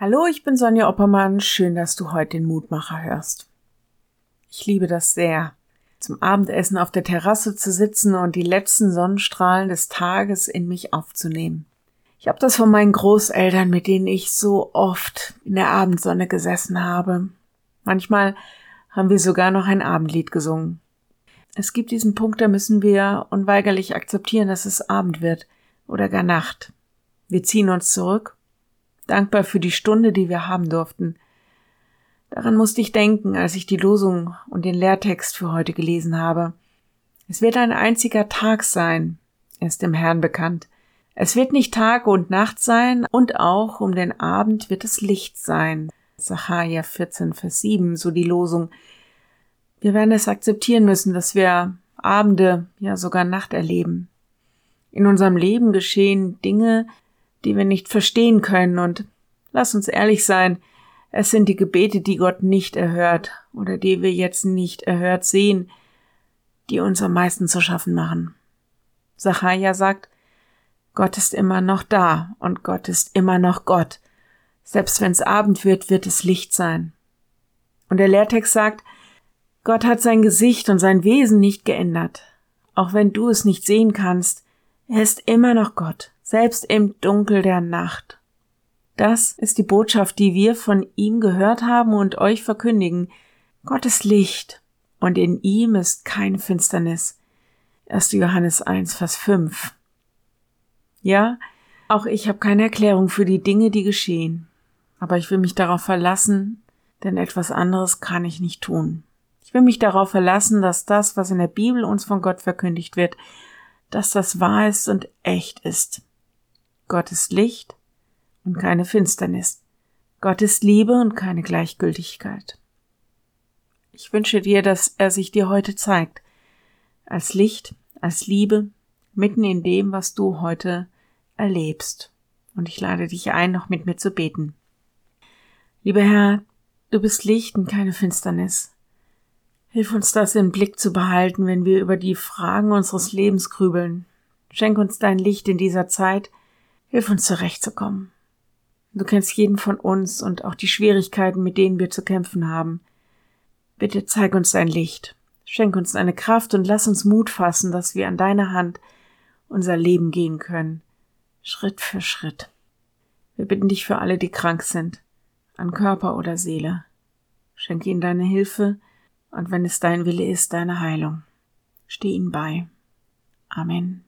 Hallo, ich bin Sonja Oppermann. Schön, dass du heute den Mutmacher hörst. Ich liebe das sehr, zum Abendessen auf der Terrasse zu sitzen und die letzten Sonnenstrahlen des Tages in mich aufzunehmen. Ich habe das von meinen Großeltern, mit denen ich so oft in der Abendsonne gesessen habe. Manchmal haben wir sogar noch ein Abendlied gesungen. Es gibt diesen Punkt, da müssen wir unweigerlich akzeptieren, dass es Abend wird oder gar Nacht. Wir ziehen uns zurück dankbar für die Stunde, die wir haben durften. Daran musste ich denken, als ich die Losung und den Lehrtext für heute gelesen habe. Es wird ein einziger Tag sein, ist dem Herrn bekannt. Es wird nicht Tag und Nacht sein, und auch um den Abend wird es Licht sein. Sacharja 14, Vers 7, so die Losung. Wir werden es akzeptieren müssen, dass wir Abende, ja sogar Nacht erleben. In unserem Leben geschehen Dinge, die wir nicht verstehen können. Und lass uns ehrlich sein, es sind die Gebete, die Gott nicht erhört oder die wir jetzt nicht erhört sehen, die uns am meisten zu schaffen machen. Sacharja sagt, Gott ist immer noch da und Gott ist immer noch Gott. Selbst wenn es Abend wird, wird es Licht sein. Und der Lehrtext sagt, Gott hat sein Gesicht und sein Wesen nicht geändert. Auch wenn du es nicht sehen kannst, er ist immer noch Gott selbst im Dunkel der Nacht. Das ist die Botschaft, die wir von ihm gehört haben und euch verkündigen. Gott ist Licht und in ihm ist keine Finsternis. 1. Johannes 1, Vers 5. Ja, auch ich habe keine Erklärung für die Dinge, die geschehen, aber ich will mich darauf verlassen, denn etwas anderes kann ich nicht tun. Ich will mich darauf verlassen, dass das, was in der Bibel uns von Gott verkündigt wird, dass das wahr ist und echt ist. Gott ist Licht und keine Finsternis. Gott ist Liebe und keine Gleichgültigkeit. Ich wünsche dir, dass er sich dir heute zeigt, als Licht, als Liebe, mitten in dem, was du heute erlebst. Und ich lade dich ein, noch mit mir zu beten. Lieber Herr, du bist Licht und keine Finsternis. Hilf uns das im Blick zu behalten, wenn wir über die Fragen unseres Lebens grübeln. Schenk uns dein Licht in dieser Zeit, Hilf uns zurechtzukommen. Du kennst jeden von uns und auch die Schwierigkeiten, mit denen wir zu kämpfen haben. Bitte zeig uns dein Licht. Schenk uns deine Kraft und lass uns Mut fassen, dass wir an deiner Hand unser Leben gehen können. Schritt für Schritt. Wir bitten dich für alle, die krank sind, an Körper oder Seele. Schenke ihnen deine Hilfe und wenn es dein Wille ist, deine Heilung. Steh ihnen bei. Amen.